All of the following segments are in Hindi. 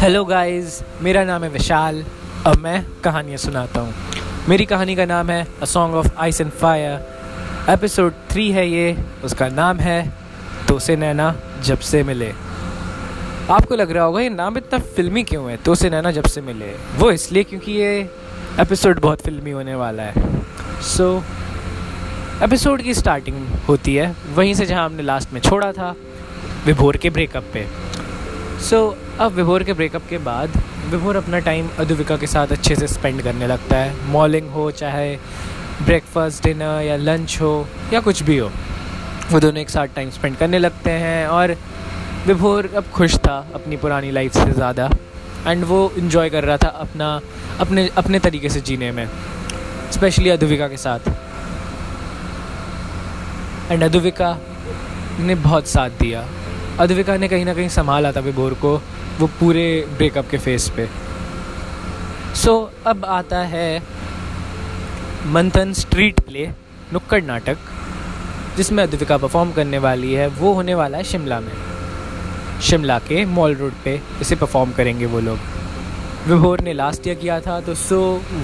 हेलो गाइस मेरा नाम है विशाल। अब मैं कहानियाँ सुनाता हूँ। मेरी कहानी का नाम है a song of ice and fire episode three है ये उसका नाम है तो से नैना जब से मिले। आपको लग रहा होगा ये नाम इतना फिल्मी क्यों है? तो से नैना जब से मिले। वो इसलिए क्योंकि ये एपिसोड बहुत फिल्मी होने वाला है। सो so, एपिसोड की स्टार्टिंग होती है। वहीं से जहाँ हमने लास्ट में छोड़ा था विभोर के ब्रेकअप पे। सो so, अब विभोर के ब्रेकअप के बाद विभोर अपना टाइम अधुविका के साथ अच्छे से स्पेंड करने लगता है। मॉर्निंग हो चाहे ब्रेकफास्ट डिनर या लंच हो या कुछ भी हो वो दोनों एक साथ टाइम स्पेंड करने लगते हैं और विभोर अब खुश था अपनी पुरानी लाइफ से ज़्यादा। एंड वो इन्जॉय कर रहा था अपना अपने अपने तरीके से जीने में स्पेशली अधुविका के साथ। एंड अधुविका ने बहुत साथ दिया। अद्विका ने कहीं ना कहीं संभाला था विभोर को वो पूरे ब्रेकअप के फेस पे। सो so, अब आता है मंथन स्ट्रीट प्ले नुक्कड़ नाटक जिसमें अद्विका परफॉर्म करने वाली है। वो होने वाला है शिमला में। शिमला के मॉल रोड पे इसे परफॉर्म करेंगे वो लोग। विभोर ने लास्ट ईयर किया था तो सो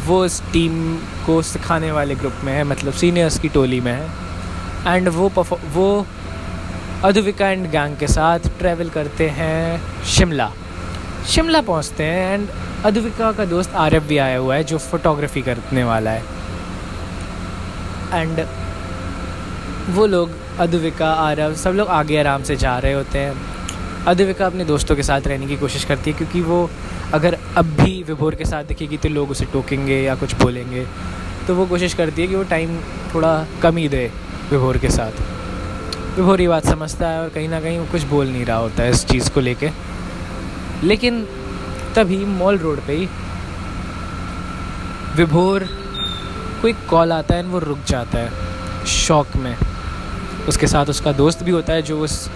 वो इस टीम को सिखाने वाले ग्रुप में है मतलब सीनियर्स की टोली में है। एंड वो वो अधुविका एंड गैंग के साथ ट्रैवल करते हैं शिमला। शिमला पहुँचते हैं एंड अधुविका का दोस्त आरफ भी आया हुआ है जो फोटोग्राफी करने वाला है। एंड वो लोग अधुविका आरव, सब लोग आगे आराम से जा रहे होते हैं। अधुविका अपने दोस्तों के साथ रहने की कोशिश करती है क्योंकि वो अगर अब भी विभोर के साथ दिखेगी तो लोग उसे टोकेंगे या कुछ बोलेंगे। तो वो कोशिश करती है कि वो टाइम थोड़ा कम ही दे। विभोर के साथ। विभोर ये बात समझता है और कहीं ना कहीं वो कुछ बोल नहीं रहा होता है इस चीज़ को लेके। लेकिन तभी मॉल रोड पे ही विभोर को एक कॉल आता है वो रुक जाता है, शॉक में। उसके साथ उसका दोस्त भी होता है जो उस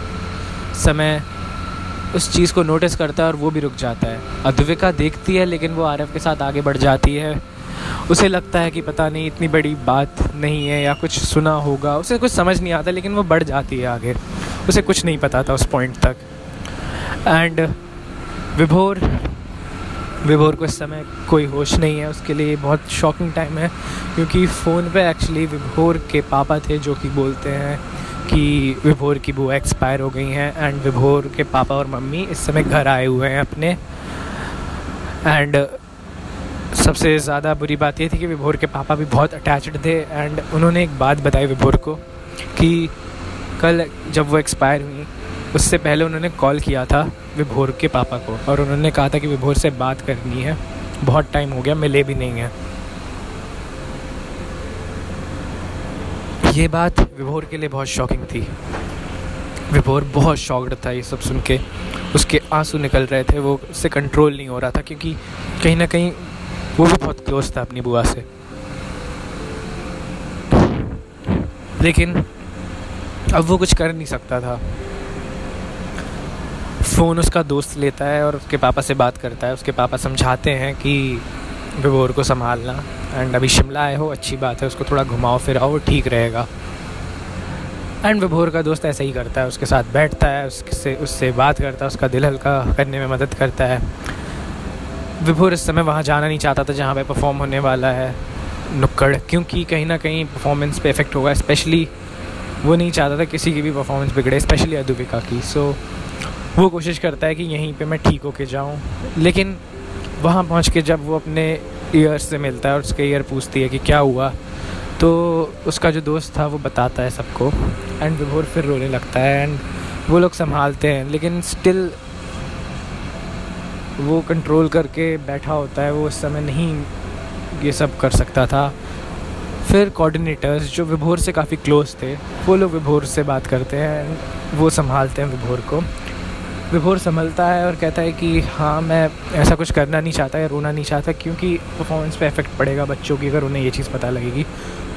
समय उस चीज़ को नोटिस करता है और वो भी रुक जाता है। अद्विका देखती है लेकिन वो आरफ के साथ आगे बढ़ जाती है। उसे लगता है कि पता नहीं, इतनी बड़ी बात नहीं है या कुछ सुना होगा। उसे कुछ समझ नहीं आता, लेकिन वो बढ़ जाती है आगे। उसे कुछ नहीं पता था उस पॉइंट तक। एंड विभोर विभोर को इस समय कोई होश नहीं है। उसके लिए बहुत शॉकिंग टाइम है, क्योंकि फ़ोन पे एक्चुअली विभोर के पापा थे, जो कि बोलते हैं कि विभोर की बुआ एक्सपायर हो गई हैं। एंड विभोर के पापा और मम्मी इस समय घर आए हुए हैं अपने। एंड सबसे ज़्यादा बुरी बात ये थी कि विभोर के पापा भी बहुत अटैच्ड थे एंड उन्होंने एक बात बताई विभोर को कि कल जब वो एक्सपायर हुई, उससे पहले उन्होंने कॉल किया था विभोर के पापा को और उन्होंने कहा था कि विभोर से बात करनी है। बहुत टाइम हो गया, मिले भी नहीं हैं। ये बात विभोर के लिए बहुत शॉकिंग थी। विभोर बहुत शॉक्ड था ये सब सुन के। उसके आँसू निकल रहे थे, वो उससे कंट्रोल नहीं हो रहा था क्योंकि कहीं ना कहीं वो भी बहुत क्लोज था अपनी बुआ से। लेकिन अब वो कुछ कर नहीं सकता था। फ़ोन उसका दोस्त लेता है और उसके पापा से बात करता है। उसके पापा समझाते हैं कि विभोर को संभालना। एंड अभी शिमला आए हो, अच्छी बात है, उसको थोड़ा घुमाओ, फिराओ, वो ठीक रहेगा। एंड विभोर का दोस्त ऐसा ही करता है, उसके साथ बैठता है उससे उससे बात करता है, उसका दिल हल्का करने में मदद करता है। विभोर इस समय वहाँ जाना नहीं चाहता था जहाँ पे परफॉर्म होने वाला है नुक्कड़। क्योंकि कहीं ना कहीं परफॉर्मेंस पे इफ़ेक्ट होगा स्पेशली वो नहीं चाहता था किसी की भी परफॉर्मेंस बिगड़े स्पेशली अधुविका की। सो so, वो कोशिश करता है कि यहीं पे मैं ठीक होके जाऊँ। लेकिन वहाँ पहुँच के जब वो अपने ईयर से मिलता है और उसके ईयर पूछती है कि क्या हुआ तो उसका जो दोस्त था वो बताता है सबको। एंड विभोर फिर रोने लगता है एंड वो लोग संभालते हैं लेकिन स्टिल वो कंट्रोल करके बैठा होता है, वो उस समय नहीं ये सब कर सकता था। फिर कोऑर्डिनेटर्स जो विभोर से काफ़ी क्लोज थे, वो लोग विभोर से बात करते हैं, वो संभालते हैं विभोर को। विभोर संभलता है और कहता है कि हाँ मैं ऐसा कुछ करना नहीं चाहता या रोना नहीं चाहता क्योंकि परफॉर्मेंस पे इफ़ेक्ट पड़ेगा बच्चों की, अगर उन्हें ये चीज़ पता लगेगी।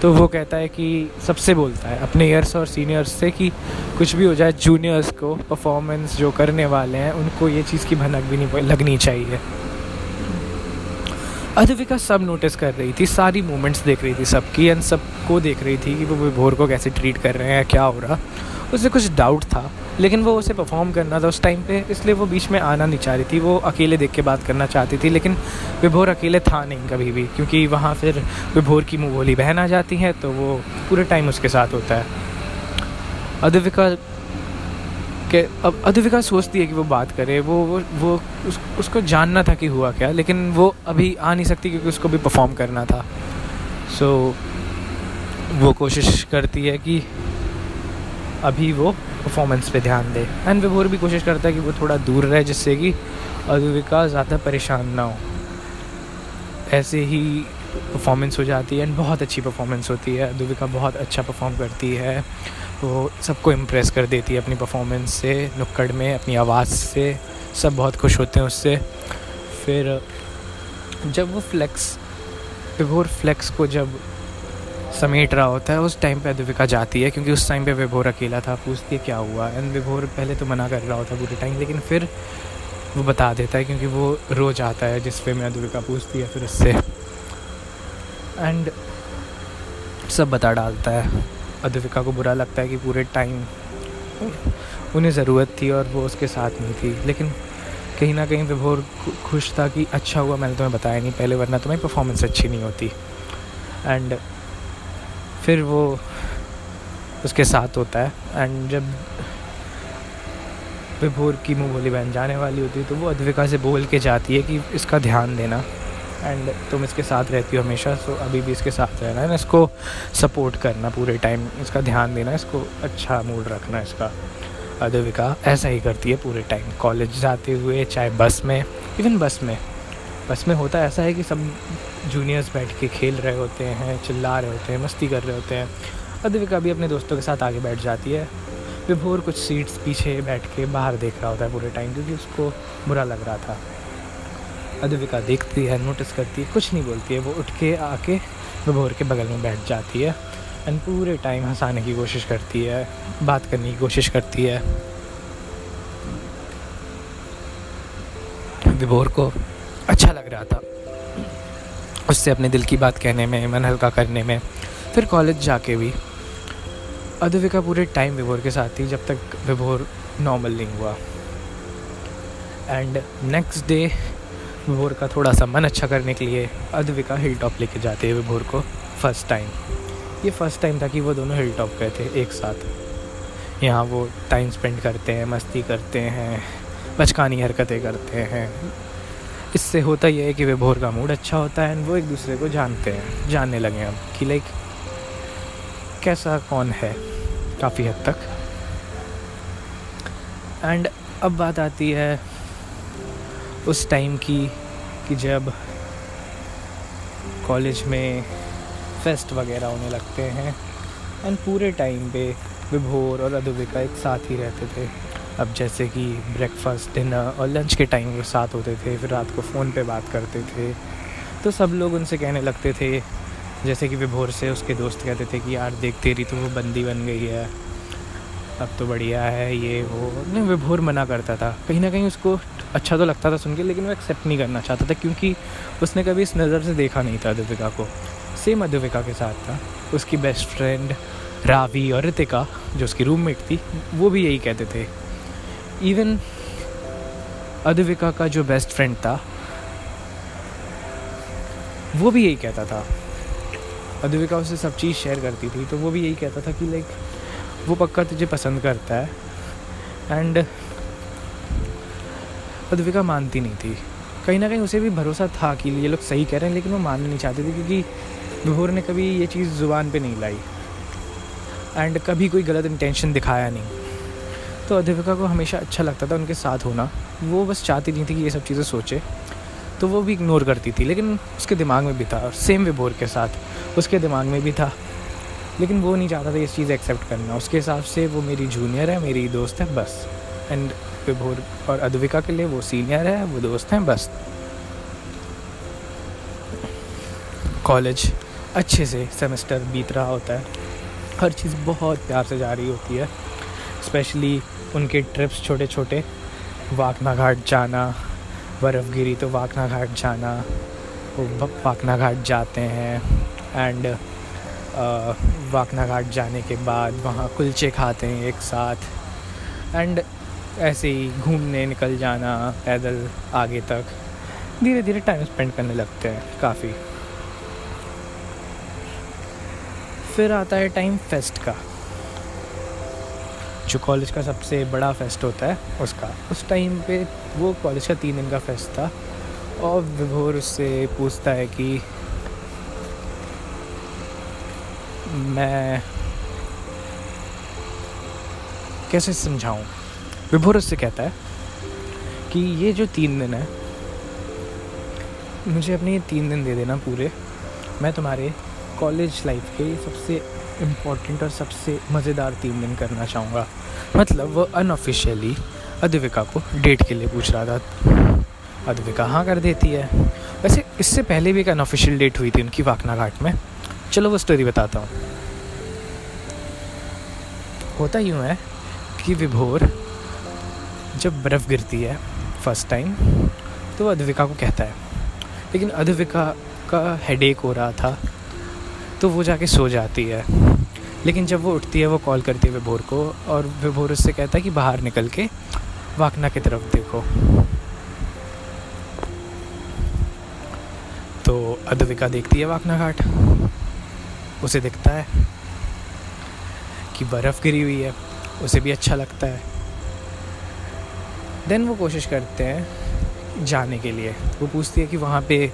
तो वो कहता है कि सबसे बोलता है, अपने ईयर्स और सीनियर्स से कि कुछ भी हो जाए जूनियर्स को परफॉर्मेंस जो करने वाले हैं, उनको ये चीज़ की भनक भी नहीं लगनी चाहिए। अधविका सब नोटिस कर रही थी, सारी मोमेंट्स देख रही थी सबकी एंड सबको देख रही थी कि वो विभोर को कैसे ट्रीट कर रहे हैं क्या हो रहा। उसे कुछ डाउट था, लेकिन वो उसे परफॉर्म करना था उस टाइम पे, इसलिए वो बीच में आना नहीं चाह रही थी, वो अकेले देख के बात करना चाहती थी, लेकिन विभोर अकेले था नहीं कभी भी, क्योंकि वहाँ फिर विभोर की मुँह बोली बहन आ जाती है तो वो पूरे टाइम उसके साथ होता है। अधविका के अब अधविका सोचती है कि वो बात करे वो वो वो उस, उसको जानना था कि हुआ क्या लेकिन वो अभी आ नहीं सकती क्योंकि उसको भी परफॉर्म करना था। सो so, वो कोशिश करती है कि अभी वो परफॉर्मेंस पे ध्यान दे। एंड विभोर भी कोशिश करता है कि वो थोड़ा दूर रहे जिससे कि अधविका ज़्यादा परेशान ना हो। ऐसे ही परफॉर्मेंस हो जाती है एंड बहुत अच्छी परफॉर्मेंस होती है। अधविका बहुत अच्छा परफॉर्म करती है। वो सबको इम्प्रेस कर देती है अपनी परफॉर्मेंस से, नुक्कड़ में, अपनी आवाज़ से। सब बहुत खुश होते हैं उससे। फिर, जब वो फ्लेक्स विभोर फ्लेक्स को जब समेट रहा होता है, उस टाइम पे अद्विका जाती है, क्योंकि उस टाइम पे विभोर अकेला था, पूछती है क्या हुआ? एंड विभोर पहले तो मना कर रहा होता पूरे टाइम लेकिन फिर वो बता देता है क्योंकि वो रोज आता है, जिस पे मैं अद्विका पूछती है, फिर उससे। एंड सब बता डालता है। अद्विका को बुरा लगता है कि पूरे टाइम उन्हें ज़रूरत थी और वो उसके साथ नहीं थी। लेकिन कहीं ना कहीं विभोर खुश था कि अच्छा हुआ, मैंने तुम्हें बताया नहीं पहले, वरना तुम्हें परफॉर्मेंस अच्छी नहीं होती। एंड फिर वो उसके साथ होता है। एंड जब विभोर की मुँह बोली बहन जाने वाली होती है तो वो अद्विका से बोल के जाती है कि इसका ध्यान देना। एंड तुम इसके साथ रहती हो हमेशा सो अभी भी इसके साथ रहना है। ना इसको सपोर्ट करना पूरे टाइम इसका ध्यान देना, इसको अच्छा मूड रखना, इसका अद्विका ऐसा ही करती है पूरे टाइम कॉलेज जाते हुए, चाहे बस में इवन बस में। बस में होता ऐसा है कि सब जूनियर्स बैठ के खेल रहे होते हैं, चिल्ला रहे होते हैं, मस्ती कर रहे होते हैं। अद्विका भी अपने दोस्तों के साथ आगे बैठ जाती है। विभोर कुछ सीट्स पीछे बैठ के बाहर देख रहा होता है पूरे टाइम क्योंकि उसको बुरा लग रहा था। अद्विका देखती है नोटिस करती है, कुछ नहीं बोलती है, वो उठ के आके विभोर के बगल में बैठ जाती है एंड पूरे टाइम हंसाने की कोशिश करती है, बात करने की कोशिश करती है। विभोर को अच्छा लग रहा था उससे अपने दिल की बात कहने में, मन हल्का करने में, फिर कॉलेज जाके भी। अद्विका पूरे टाइम विभोर के साथ थी जब तक विभोर नॉर्मल नहीं हुआ। एंड नेक्स्ट डे विभोर का थोड़ा सा मन अच्छा करने के लिए अद्विका हिल टॉप लेके जाते हैं विभोर को फ़र्स्ट टाइम ये फ़र्स्ट टाइम था कि वो दोनों हिल टॉप गए थे एक साथ। यहाँ वो टाइम स्पेंड करते हैं, मस्ती करते हैं, बचकानी हरकतें करते हैं। इससे होता यह है कि विभोर का मूड अच्छा होता है एंड वो एक दूसरे को जानते हैं, जानने लगे अब कि लाइक कैसा कौन है काफ़ी हद तक। एंड अब बात आती है उस टाइम की, कि जब कॉलेज में फेस्ट वगैरह होने लगते हैं एंड पूरे टाइम पे विभोर और अदुबिका एक साथ ही रहते थे। अब जैसे कि ब्रेकफास्ट डिनर और लंच के टाइम वो साथ होते थे, फिर रात को फ़ोन पे बात करते थे। तो सब लोग उनसे कहने लगते थे, जैसे कि विभोर से उसके दोस्त कहते थे कि, यार, देख, तेरी तो वो बंदी बन गई है। अब तो बढ़िया है ये वो। नहीं, विभोर मना करता था। कहीं ना कहीं उसको अच्छा तो लगता था सुन के, लेकिन वो एक्सेप्ट नहीं करना चाहता था, क्योंकि उसने कभी इस नज़र से देखा नहीं था अद्विका को। सेम अद्विका के साथ था। उसकी बेस्ट फ्रेंड रावी और रितिका, जो उसकी रूममेट थी, वो भी यही कहते थे। इवन अद्विका का जो बेस्ट फ्रेंड था, वो भी यही कहता था। अद्विका उससे सब चीज़ शेयर करती थी तो वो भी यही कहता था कि लाइक वो पक्का तुझे पसंद करता है। एंड अद्विका मानती नहीं थी। कहीं ना कहीं उसे भी भरोसा था कि ये लोग सही कह रहे हैं, लेकिन वो मानना नहीं चाहते थे क्योंकि विभोर ने कभी ये चीज़ ज़ुबान पे नहीं लाई। एंड कभी कोई गलत इंटेंशन दिखाया नहीं। तो अद्विका को हमेशा अच्छा लगता था, उनके साथ होना। वो बस चाहती नहीं थी कि ये सब चीज़ें सोचे। तो वो भी इग्नोर करती थी, लेकिन उसके दिमाग में भी था, और सेम विभोर के साथ। उसके दिमाग में भी था। लेकिन वो नहीं चाहता था इस चीज़ एक्सेप्ट करना। उसके हिसाब से वो मेरी जूनियर है, मेरी दोस्त है, बस। एंड विभोर और अद्विका के लिए वो सीनियर है, वो दोस्त हैं, बस। कॉलेज अच्छे से सेमेस्टर बीत रहा होता है। हर चीज़ बहुत प्यार से जा रही होती है, स्पेशली उनके ट्रिप्स छोटे छोटे वाकना घाट जाना बर्फ़ गिरी तो वाकना घाट जाना, वो वाकना घाट जाते हैं एंड वाकना घाट जाने के बाद वहाँ कुलचे खाते हैं एक साथ। एंड ऐसे ही घूमने, निकल जाना, पैदल आगे तक। धीरे धीरे टाइम स्पेंड करने लगते हैं, काफ़ी। फिर आता है टाइम फेस्ट का। जो कॉलेज का सबसे बड़ा फेस्ट होता है, उसका। उस टाइम पे वो कॉलेज का तीन दिन का फेस्ट था। और विभोर उससे पूछता है कि, मैं कैसे समझाऊं? विभोर उससे कहता है कि ये जो तीन दिन है, मुझे अपने ये तीन दिन दे देना पूरे। मैं तुम्हारे कॉलेज लाइफ के सबसे इम्पोर्टेंट और सबसे मज़ेदार तीन दिन करना चाहूँगा। मतलब वो अनऑफिशियली अद्विका को डेट के लिए पूछ रहा था। अद्विका हाँ कर देती है। वैसे इससे पहले भी एक अनऑफिशियल डेट हुई थी उनकी वाकना घाट में। चलो वो स्टोरी बताता हूँ। होता यूँ है कि विभोर जब बर्फ़ गिरती है फ़र्स्ट टाइम तो वो अद्विका को कहता है। लेकिन अद्विका का हेडेक हो रहा था तो वो जाके सो जाती है। लेकिन जब वो उठती है, वो कॉल करती है विभोर को और विभोर उससे कहता है कि बाहर निकल के वाकना की तरफ़ देखो। तो अद्विका देखती है वाकना घाट। उसे दिखता है कि बर्फ़ गिरी हुई है, उसे भी अच्छा लगता है। देन वो कोशिश करते हैं जाने के लिए। वो पूछती है कि वहाँ पे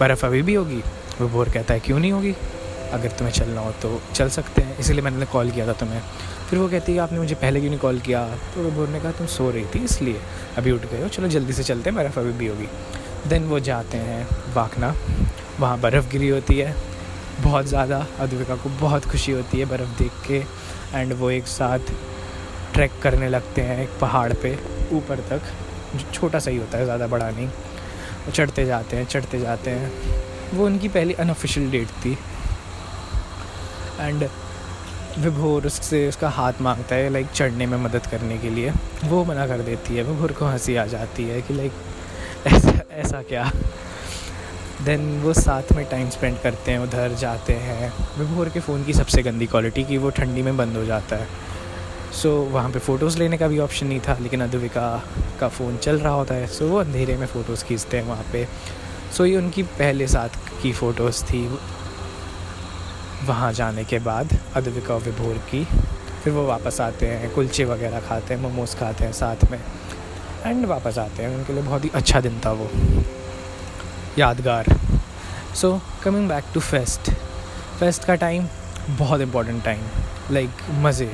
बर्फ़ अभी भी होगी? वो बोर कहता है, क्यों नहीं होगी? अगर तुम्हें चलना हो तो चल सकते हैं। इसीलिए मैंने कॉल किया था तुम्हें। फिर वो कहती है आपने मुझे पहले क्यों नहीं कॉल किया? तो वो बोर ने कहा, तुम सो रही थी इसलिए। अभी उठ गए हो, चलो जल्दी से चलते हैं, बर्फ़ अभी भी होगी। देन वो जाते हैं वाकना। वहाँ बर्फ़ गिरी होती है। बहुत ज़्यादा अद्विका को बहुत खुशी होती है बर्फ़ देख के। एंड वो एक साथ ट्रैक करने लगते हैं एक पहाड़ पे, ऊपर तक। जो छोटा सा ही होता है, ज़्यादा बड़ा नहीं। वो चढ़ते जाते हैं, चढ़ते जाते हैं। वो उनकी पहली अनऑफिशियल डेट थी। एंड विभोर उससे उसका हाथ माँगता है लाइक चढ़ने में मदद करने के लिए। वो मना कर देती है। विभोर को हँसी आ जाती है कि लाइक ऐसा ऐसा क्या? देन वो साथ में टाइम स्पेंड करते हैं, उधर जाते हैं। विभोर के फ़ोन की सबसे गंदी क्वालिटी की वो ठंडी में बंद हो जाता है। सो so, वहाँ पे फ़ोटोज़ लेने का भी ऑप्शन नहीं था लेकिन अद्विका का फ़ोन चल रहा होता है सो so, वो अंधेरे में फ़ोटोज़ खींचते हैं वहाँ पे। सो so, ये उनकी पहले साथ की फ़ोटोज़ थी। वहाँ जाने के बाद अद्विका और विभोर की फिर वो वापस आते हैं कुलचे वगैरह खाते हैं मोमोज़ खाते हैं साथ में एंड वापस आते हैं। उनके लिए बहुत ही अच्छा दिन था वो। यादगार। So coming back to fest fest का टाइम बहुत इम्पोर्टेंट टाइम लाइक मज़े।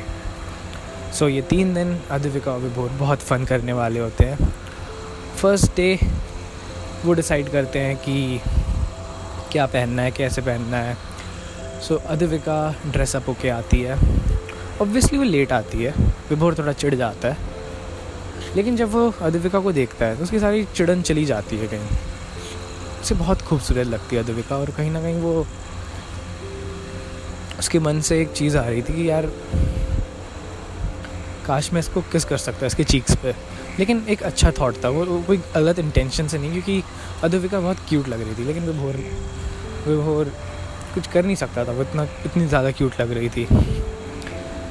सो ये तीन दिन अद्विका और विभोर बहुत फ़न करने वाले होते हैं। फ़र्स्ट डे वो डिसाइड करते हैं कि क्या पहनना है कैसे पहनना है। सो so, ड्रेसअप होके आती है। ऑब्वियसली वो लेट आती है। विभोर थोड़ा चिढ़ जाता है। लेकिन जब वो अद्विका को देखता है तो उसकी सारी चिड़न चली जाती है कहीं। उसे बहुत खूबसूरत लगती है अद्विका और कहीं ना कहीं वो उसके मन से एक चीज़ आ रही थी कि यार काश मैं इसको किस कर सकता इसके चीक्स पे। लेकिन एक अच्छा थॉट था वो कोई गलत इंटेंशन से नहीं क्योंकि अद्विका बहुत क्यूट लग रही थी लेकिन विभोर विभोर कुछ कर नहीं सकता था वो इतना इतनी ज़्यादा क्यूट लग रही थी।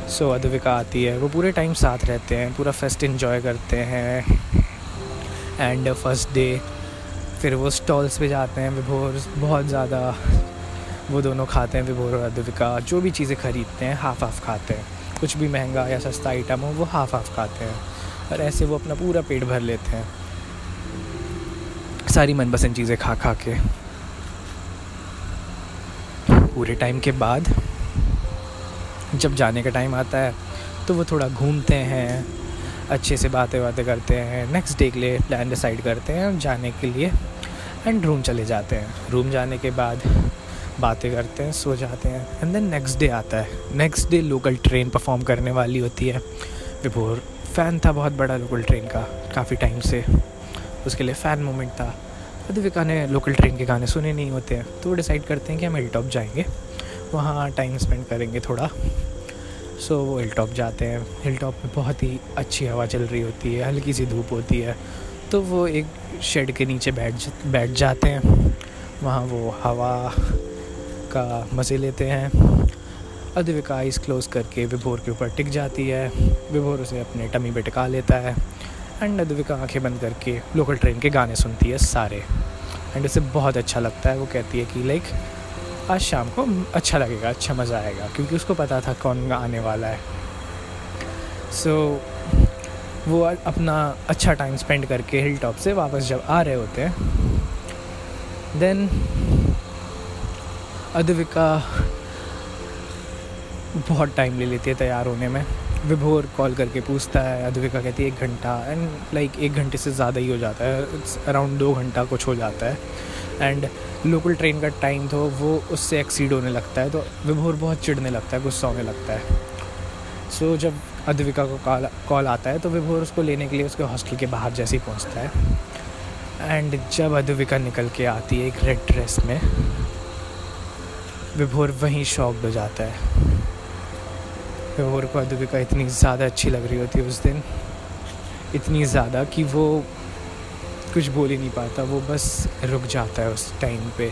सो so, अद्विका आती है वो पूरे टाइम साथ रहते हैं पूरा फेस्ट इन्जॉय करते हैं। एंड फ़र्स्ट डे फिर वो स्टॉल्स पे जाते हैं विभोर बहुत ज़्यादा वो दोनों खाते हैं विभोर और अद्विका जो भी चीज़ें ख़रीदते हैं हाफ़ हाफ़ खाते हैं। कुछ भी महँगा या सस्ता आइटम हो, वो हाफ़ हाफ़ खाते हैं। और ऐसे वो अपना पूरा पेट भर लेते हैं। सारी मनपसंद चीज़ें खा खा के। पूरे टाइम के बाद जब जाने का टाइम आता है तो वो थोड़ा घूमते हैं, अच्छे से बातें बातें करते हैं नेक्स्ट डे के लिए प्लान डिसाइड करते हैं, जाने के लिए एंड रूम चले जाते हैं। रूम जाने के बाद बातें करते हैं, सो जाते हैं। एंड देन नेक्स्ट डे आता है। Next day local train perform करने वाली होती है। विभोर फ़ैन था बहुत बड़ा लोकल ट्रेन का, काफ़ी टाइम से। उसके लिए फ़ैन मोमेंट था। अद्विका ने लोकल ट्रेन के गाने सुने नहीं होते हैं। तो वो डिसाइड करते हैं कि हम हिल टॉप जाएँगे। वहाँ टाइम स्पेंड करेंगे थोड़ा। सो वो हिल टॉप जाते हैं। हिल टॉप में बहुत ही अच्छी हवा चल रही होती है। हल्की सी धूप होती है। तो वो एक शेड के नीचे बैठ बैठ जाते हैं। वहाँ वो हवा का मज़े लेते हैं। अद्विका आइस क्लोज करके विभोर के ऊपर टिक जाती है। विभोर उसे अपने टमी पे टिका लेता है एंड अद्विका आँखें बंद करके लोकल ट्रेन के गाने सुनती है सारे। एंड उसे बहुत अच्छा लगता है। वो कहती है कि लाइक आज शाम को अच्छा लगेगा अच्छा मज़ा आएगा क्योंकि उसको पता था कौन आने वाला है। सो so, वो अपना अच्छा टाइम स्पेंड करके हिल टॉप से वापस जब आ रहे होते हैं देन अद्विका बहुत टाइम ले लेती है तैयार होने में। विभोर कॉल करके पूछता है अद्विका कहती है एक घंटा एंड लाइक एक घंटे से ज़्यादा ही हो जाता है। इट्स अराउंड दो घंटा कुछ हो जाता है। एंड लोकल ट्रेन का टाइम तो वो उससे एक्सीड होने लगता है। तो विभोर बहुत चिढ़ने लगता है गुस्सा होने लगता है। सो so, जब अद्विका को कॉल कॉल आता है तो विभोर उसको लेने के लिए उसके हॉस्टल के बाहर जैसे ही पहुँचता है। एंड जब अद्विका निकल के आती है एक रेड ड्रेस में विभोर वहीं शॉक्ड हो जाता है। विभोर को अद्विका इतनी ज़्यादा अच्छी लग रही होती है उस दिन। इतनी ज़्यादा कि वो कुछ बोल ही नहीं पाता। वो बस रुक जाता है उस टाइम पे।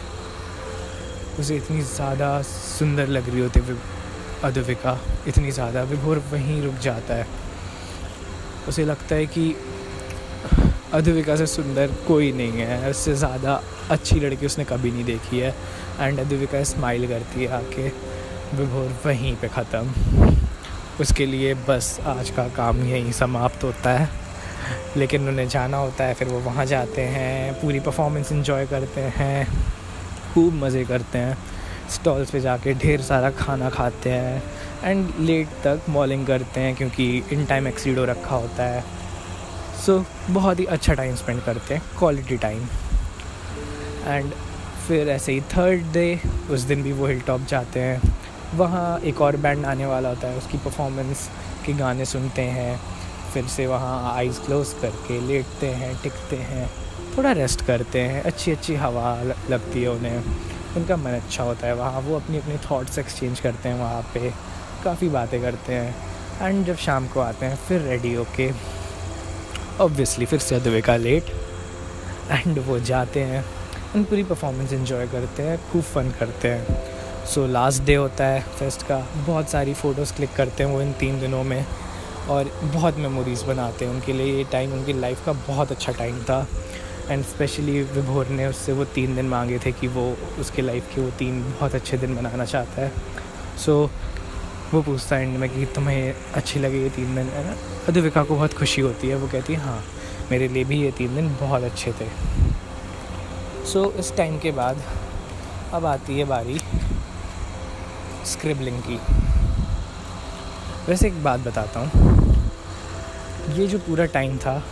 उसे इतनी ज़्यादा सुंदर लग रही होती है इतनी ज़्यादा। विभोर वहीं रुक जाता है। उसे लगता है कि अद्विका से सुंदर कोई नहीं है, उससे ज़्यादा अच्छी लड़की उसने कभी नहीं देखी है। एंड अद्विका स्माइल करती है आके, विभोर, वहीं पे ख़त्म। उसके लिए बस आज का काम यहीं समाप्त होता है। लेकिन उन्हें जाना होता है, फिर वो वहाँ जाते हैं, पूरी परफॉर्मेंस इन्जॉय करते हैं, खूब मज़े करते हैं। स्टॉल्स पे जाके ढेर सारा खाना खाते हैं। एंड लेट तक मॉलिंग करते हैं, क्योंकि इन टाइम एक्सीडो रखा होता है। सो so, बहुत ही अच्छा टाइम स्पेंड करते हैं क्वालिटी टाइम एंड फिर ऐसे ही थर्ड डे उस दिन भी वो हिल टॉप जाते हैं. वहाँ एक और बैंड आने वाला होता है उसकी परफॉर्मेंस के गाने सुनते हैं. फिर से वहाँ आइज़ क्लोज करके लेटते हैं टिकते हैं. थोड़ा रेस्ट करते हैं अच्छी अच्छी हवा लगती है उन्हें. उनका मन अच्छा होता है वहाँ वो अपनी अपनी थॉट्स एक्सचेंज करते हैं वहाँ पे. काफ़ी बातें करते हैं. एंड जब शाम को आते हैं फिर रेडी होके ऑब्वियसली फिर से अदवे का लेट एंड वो जाते हैं उन पूरी परफॉर्मेंस इन्जॉय करते हैं खूब फन करते हैं। सो लास्ट डे होता है फेस्ट का बहुत सारी फ़ोटोज़ क्लिक करते हैं वो इन तीन दिनों में और बहुत मेमोरीज़ बनाते हैं उनके लिए। ये टाइम उनकी लाइफ का बहुत अच्छा टाइम था एंड स्पेशली विभोर ने उससे वो तीन दिन मांगे थे कि वो उसके लाइफ के वो तीन बहुत अच्छे दिन बनाना चाहता है। सो so, वो पूछता है एंड में कि तुम्हें अच्छी लगी ये तीन दिन है ना? अद्विका को बहुत खुशी होती है वो कहती है हाँ मेरे लिए भी ये तीन दिन बहुत अच्छे थे. सो so, इस टाइम के बाद अब आती है बारी स्क्रिबलिंग की। वैसे एक बात बताता हूँ। ये जो पूरा टाइम था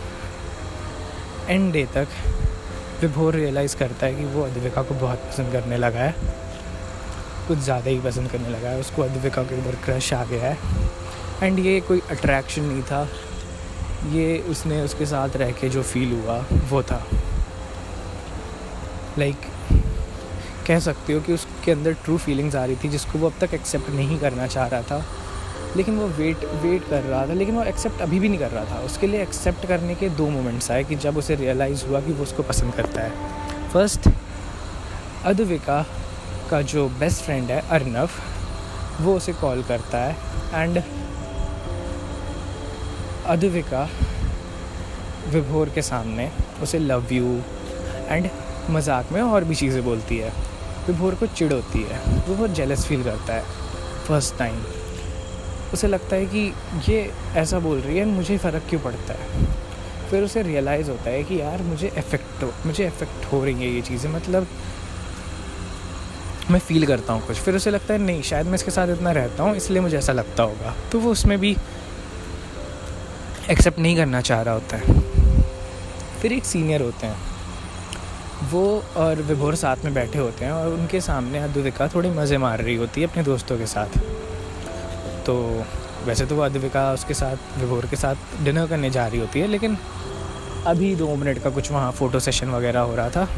एंड डे तक विभोर रियलाइज़ करता है कि वो अद्विका को बहुत पसंद करने लगा है। कुछ ज़्यादा ही पसंद करने लगा है। उसको अद्विका के ऊपर क्रश आ गया है। एंड ये कोई अट्रैक्शन नहीं था। ये उसने उसके साथ रह के जो फील हुआ वो था। लाइक like, कह सकते हो कि उसके अंदर ट्रू फीलिंग्स आ रही थी जिसको वो अब तक एक्सेप्ट नहीं करना चाह रहा था। लेकिन वो वेट वेट कर रहा था लेकिन वो एक्सेप्ट अभी भी नहीं कर रहा था। उसके लिए एक्सेप्ट करने के दो मोमेंट्स आए कि जब उसे रियलाइज़ हुआ कि वो उसको पसंद करता है। फ़र्स्ट अद्विका का जो बेस्ट फ्रेंड है अर्नव वो उसे कॉल करता है एंड अद्विका विभोर के सामने उसे लव यू एंड मज़ाक में और भी चीज़ें बोलती है। विभोर को चिड़ होती है। वो बहुत जेलस फील करता है। फ़र्स्ट टाइम उसे लगता है कि ये ऐसा बोल रही है, मुझे फ़र्क क्यों पड़ता है? फिर उसे रियलाइज़ होता है कि यार, मुझे इफ़ेक्ट मुझे इफ़ेक्ट हो रही है ये चीज़ें। मतलब मैं फील करता हूँ कुछ। फिर उसे लगता है, नहीं, शायद मैं इसके साथ इतना रहता हूँ, इसलिए मुझे ऐसा लगता होगा। तो वो उसमें भी एक्सेप्ट नहीं करना चाह रहा होता है। फिर एक सीनियर होते हैं। वो और विभोर साथ में बैठे होते हैं और उनके सामने अद्विका थोड़ी मज़े मार रही होती है अपने दोस्तों के साथ। तो वैसे तो वो अद्विका उसके साथ, विभोर के साथ डिनर करने जा रही होती है, लेकिन अभी दो मिनट का कुछ वहाँ फ़ोटो सेशन वगैरह हो रहा था।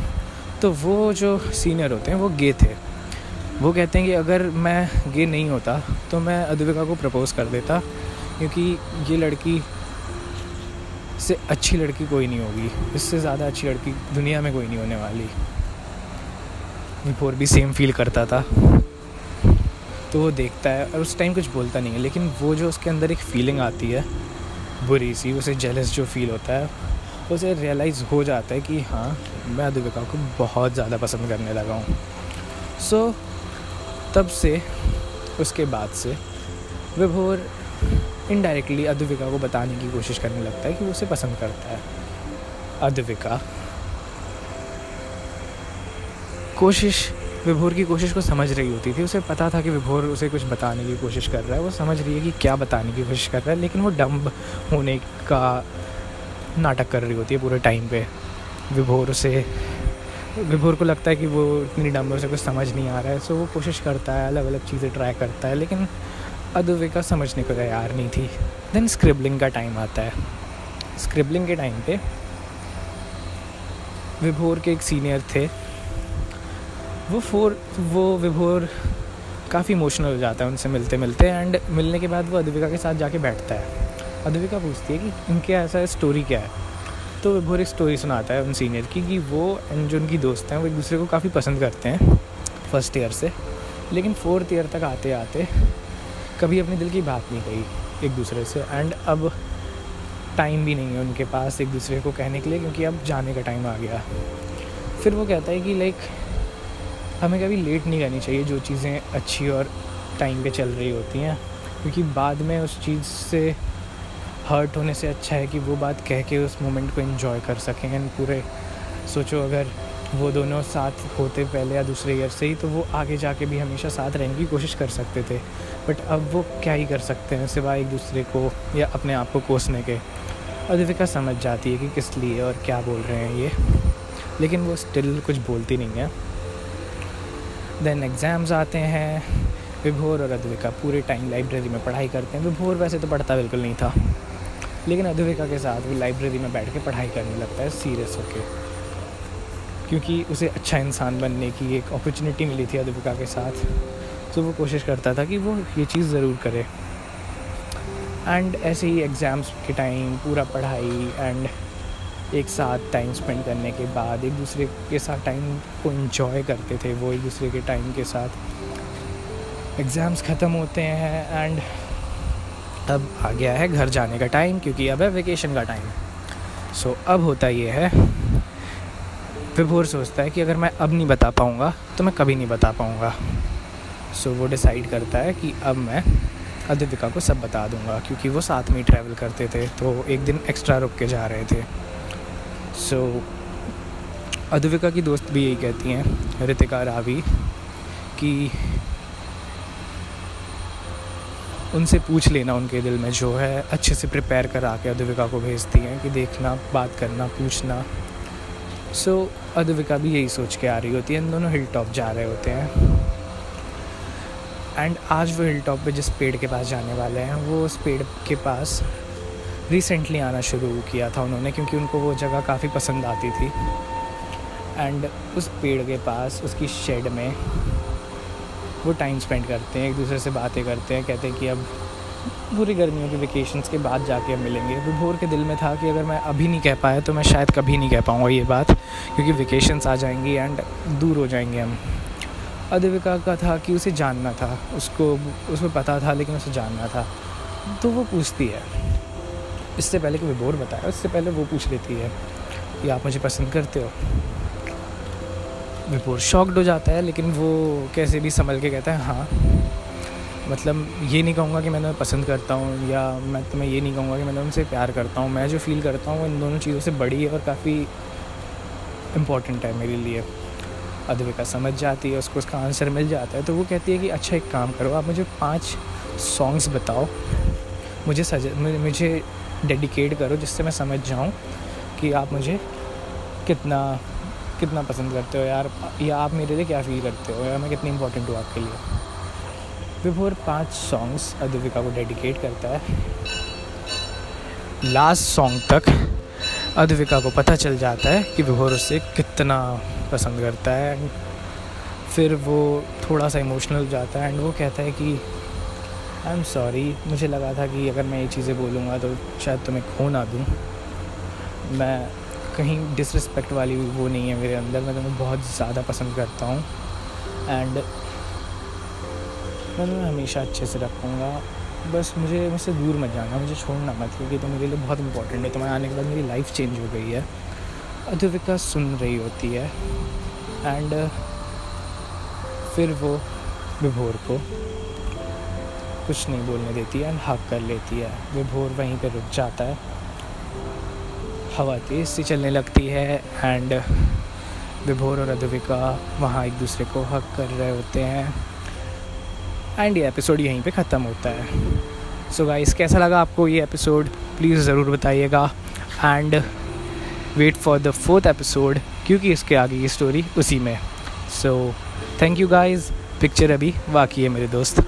तो वो जो सीनियर होते हैं, वो गे थे। वो कहते हैं कि अगर मैं गे नहीं होता तो मैं अद्विका को प्रपोज़ कर देता क्योंकि ये लड़की से अच्छी लड़की कोई नहीं होगी। इससे ज़्यादा अच्छी लड़की दुनिया में कोई नहीं होने वाली। विभोर भी सेम फील करता था। तो वो देखता है और उस टाइम कुछ बोलता नहीं है लेकिन वो जो उसके अंदर एक फीलिंग आती है बुरी सी उसे जेलस जो फील होता है उसे रियलाइज़ हो जाता है कि हाँ मैं अद्विका को बहुत ज़्यादा पसंद करने लगा हूँ। सो so, तब से, उसके बाद से, विभोर इनडायरेक्टली अद्विका को बताने की कोशिश करने लगता है कि वो उसे पसंद करता है। अद्विका। कोशिश, विभोर की कोशिश को समझ रही होती थी, उसे पता था कि विभोर उसे कुछ बताने की कोशिश कर रहा है, वो समझ रही है कि क्या बताने की कोशिश कर रहा है, लेकिन वो डम्ब होने का नाटक कर रही होती है पूरे टाइम पे। विभोर उसे विभोर को लगता है कि वो इतनी डम्ब से कुछ समझ नहीं आ रहा है सो वो कोशिश करता है अलग अलग चीज़ें ट्राई करता है, लेकिन अद्विका समझने को तैयार नहीं थी। देन स्क्रिबलिंग का टाइम आता है। स्क्रिबलिंग के टाइम पे विभोर के एक सीनियर थे। वो फोर वो विभोर काफ़ी इमोशनल हो जाता है उनसे मिलते मिलते एंड मिलने के बाद वो अद्विका के साथ जाके बैठता है। अद्विका पूछती है कि इनके ऐसा स्टोरी क्या है? तो विभोर एक स्टोरी सुनाता है उन सीनियर की कि वो एंड जो उनकी दोस्त हैं, वो एक दूसरे को काफ़ी पसंद करते हैं फ़र्स्ट ईयर से। लेकिन फोर्थ ईयर तक आते आते कभी अपने दिल की बात नहीं कही एक दूसरे से। एंड अब टाइम भी नहीं है उनके पास एक दूसरे को कहने के लिए क्योंकि अब जाने का टाइम आ गया। फिर वो कहता है कि लाइक हमें कभी लेट नहीं करनी चाहिए जो चीज़ें अच्छी और टाइम पे चल रही होती हैं। क्योंकि बाद में उस चीज़ से हर्ट होने से अच्छा है कि वो बात कह के उस मोमेंट को इन्जॉय कर सकें एंड पूरे सोचो अगर वो दोनों साथ होते पहले या दूसरे ईयर से ही तो वो आगे जाके भी हमेशा साथ रहने की कोशिश कर सकते थे। बट अब वो क्या ही कर सकते हैं सिवाय एक दूसरे को या अपने आप को कोसने के। अद्विका समझ जाती है कि किस लिए और क्या बोल रहे हैं ये। लेकिन वो स्टिल कुछ बोलती नहीं है। देन एग्ज़ाम्स आते हैं। विभोर और अद्विका पूरे टाइम लाइब्रेरी में पढ़ाई करते हैं। विभोर वैसे तो पढ़ता बिल्कुल नहीं था। लेकिन अद्विका के साथ वो लाइब्रेरी में बैठ के पढ़ाई करने लगता है सीरियस होके। क्योंकि उसे अच्छा इंसान बनने की एक अपॉर्चुनिटी मिली थी अद्विका के साथ। तो वो कोशिश करता था कि वो ये चीज़ ज़रूर करे। एंड ऐसे ही एग्ज़ाम्स के टाइम पूरा पढ़ाई एंड एक साथ टाइम स्पेंड करने के बाद एक दूसरे के साथ टाइम को इन्जॉय करते थे, वो एक दूसरे के टाइम के साथ। एग्ज़ाम्स ख़त्म होते हैं एंड अब आ गया है घर जाने का टाइम क्योंकि अब है वेकेशन का टाइम सो so, अब होता ये है विभोर सोचता है कि अगर मैं अब नहीं बता पाऊँगा तो मैं कभी नहीं बता पाऊँगा. सो so, वो डिसाइड करता है कि अब मैं अद्विका को सब बता दूँगा क्योंकि वो साथ में ही ट्रैवल करते थे तो एक दिन एक्स्ट्रा रुक के जा रहे थे. सो so, अद्विका की दोस्त भी यही कहती हैं रितिका रावी कि उनसे पूछ लेना उनके दिल में जो है अच्छे से प्रिपेयर करा के अद्विका को भेजती हैं कि देखना बात करना पूछना। सो so, अद्विका भी यही सोच के आ रही होती है इन दोनों हिल टॉप जा रहे होते हैं। एंड आज वो हिल टॉप पे जिस पेड़ के पास जाने वाले हैं वो उस पेड़ के पास रिसेंटली आना शुरू किया था उन्होंने क्योंकि उनको वो जगह काफ़ी पसंद आती थी। एंड उस पेड़ के पास उसकी शेड में वो टाइम स्पेंड करते हैं, एक दूसरे से बातें करते हैं, कहते हैं कि अब पूरी गर्मियों के वेकेशंस के बाद जाके हम मिलेंगे। विभोर के दिल में था कि अगर मैं अभी नहीं कह पाया तो मैं शायद कभी नहीं कह पाऊँगा ये बात, क्योंकि वेकेशंस आ जाएँगी एंड दूर हो जाएँगे हम। अद्विका का था कि उसे जानना था, उसको उसमें पता था, लेकिन उसे जानना था। तो वो पूछती है। इससे पहले कि विभोर बताया उससे पहले वो पूछ लेती है कि आप मुझे पसंद करते हो? विभोर शॉक्ड हो जाता है, लेकिन वो कैसे भी संभल के कहता है हाँ। मतलब ये नहीं कहूँगा कि मैं उन्हें पसंद करता हूँ, या मैं तुम्हें ये नहीं कहूँगा कि मैं उनसे प्यार करता हूँ। मैं जो फील करता हूँ, वो इन दोनों चीज़ों से बड़ी है और काफ़ी इंपॉर्टेंट है मेरे लिए। अद्विका समझ जाती है, उसको उसका आंसर मिल जाता है तो वो कहती है कि अच्छा एक काम करो, आप मुझे पाँच सॉन्ग्स बताओ। मुझे सज मुझे डेडिकेट करो, जिससे मैं समझ जाऊँ कि आप मुझे कितना कितना पसंद करते हो यार? या आप मेरे लिए क्या फील करते हो? या मैं कितनी इंपॉर्टेंट हूँ आपके लिए? विभोर पाँच सॉन्ग्स अद्विका को डेडिकेट करता है लास्ट सॉन्ग तक अद्विका को पता चल जाता है कि विभोर उससे कितना पसंद करता है। एंड फिर वो थोड़ा सा इमोशनल जाता है एंड वो कहता है कि आई एम सॉरी मुझे लगा था कि अगर मैं ये चीज़ें बोलूँगा तो शायद तुम्हें खो ना दूँ। मैं कहीं डिसरिस्पेक्ट वाली वो नहीं है मेरे अंदर। मैं तुम्हें बहुत ज़्यादा पसंद करता हूँ। एंड मैं तुम्हें हमेशा अच्छे से रखूँगा। बस मुझे, मुझसे दूर मत जाना, मुझे छोड़ना मत, क्योंकि तो मेरे लिए बहुत इंपॉर्टेंट है। तुम्हारे आने के बाद मेरी लाइफ चेंज हो गई है। अधुविका सुन रही होती है। एंड फिर वो विभोर को कुछ नहीं बोलने देती है। एंड हक कर लेती है। विभोर वहीं पे रुक जाता है। हवा तेज़ सी चलने लगती है एंड विभोर और अधुविका वहाँ एक दूसरे को हक कर रहे होते हैं। एंड ये एपिसोड यहीं पे ख़त्म होता है। सो so गाइस कैसा लगा आपको ये एपिसोड प्लीज़ ज़रूर बताइएगा। And wait for the fourth episode क्योंकि इसके आगे की स्टोरी उसी में। So thank you guys picture अभी बाकी है मेरे दोस्त।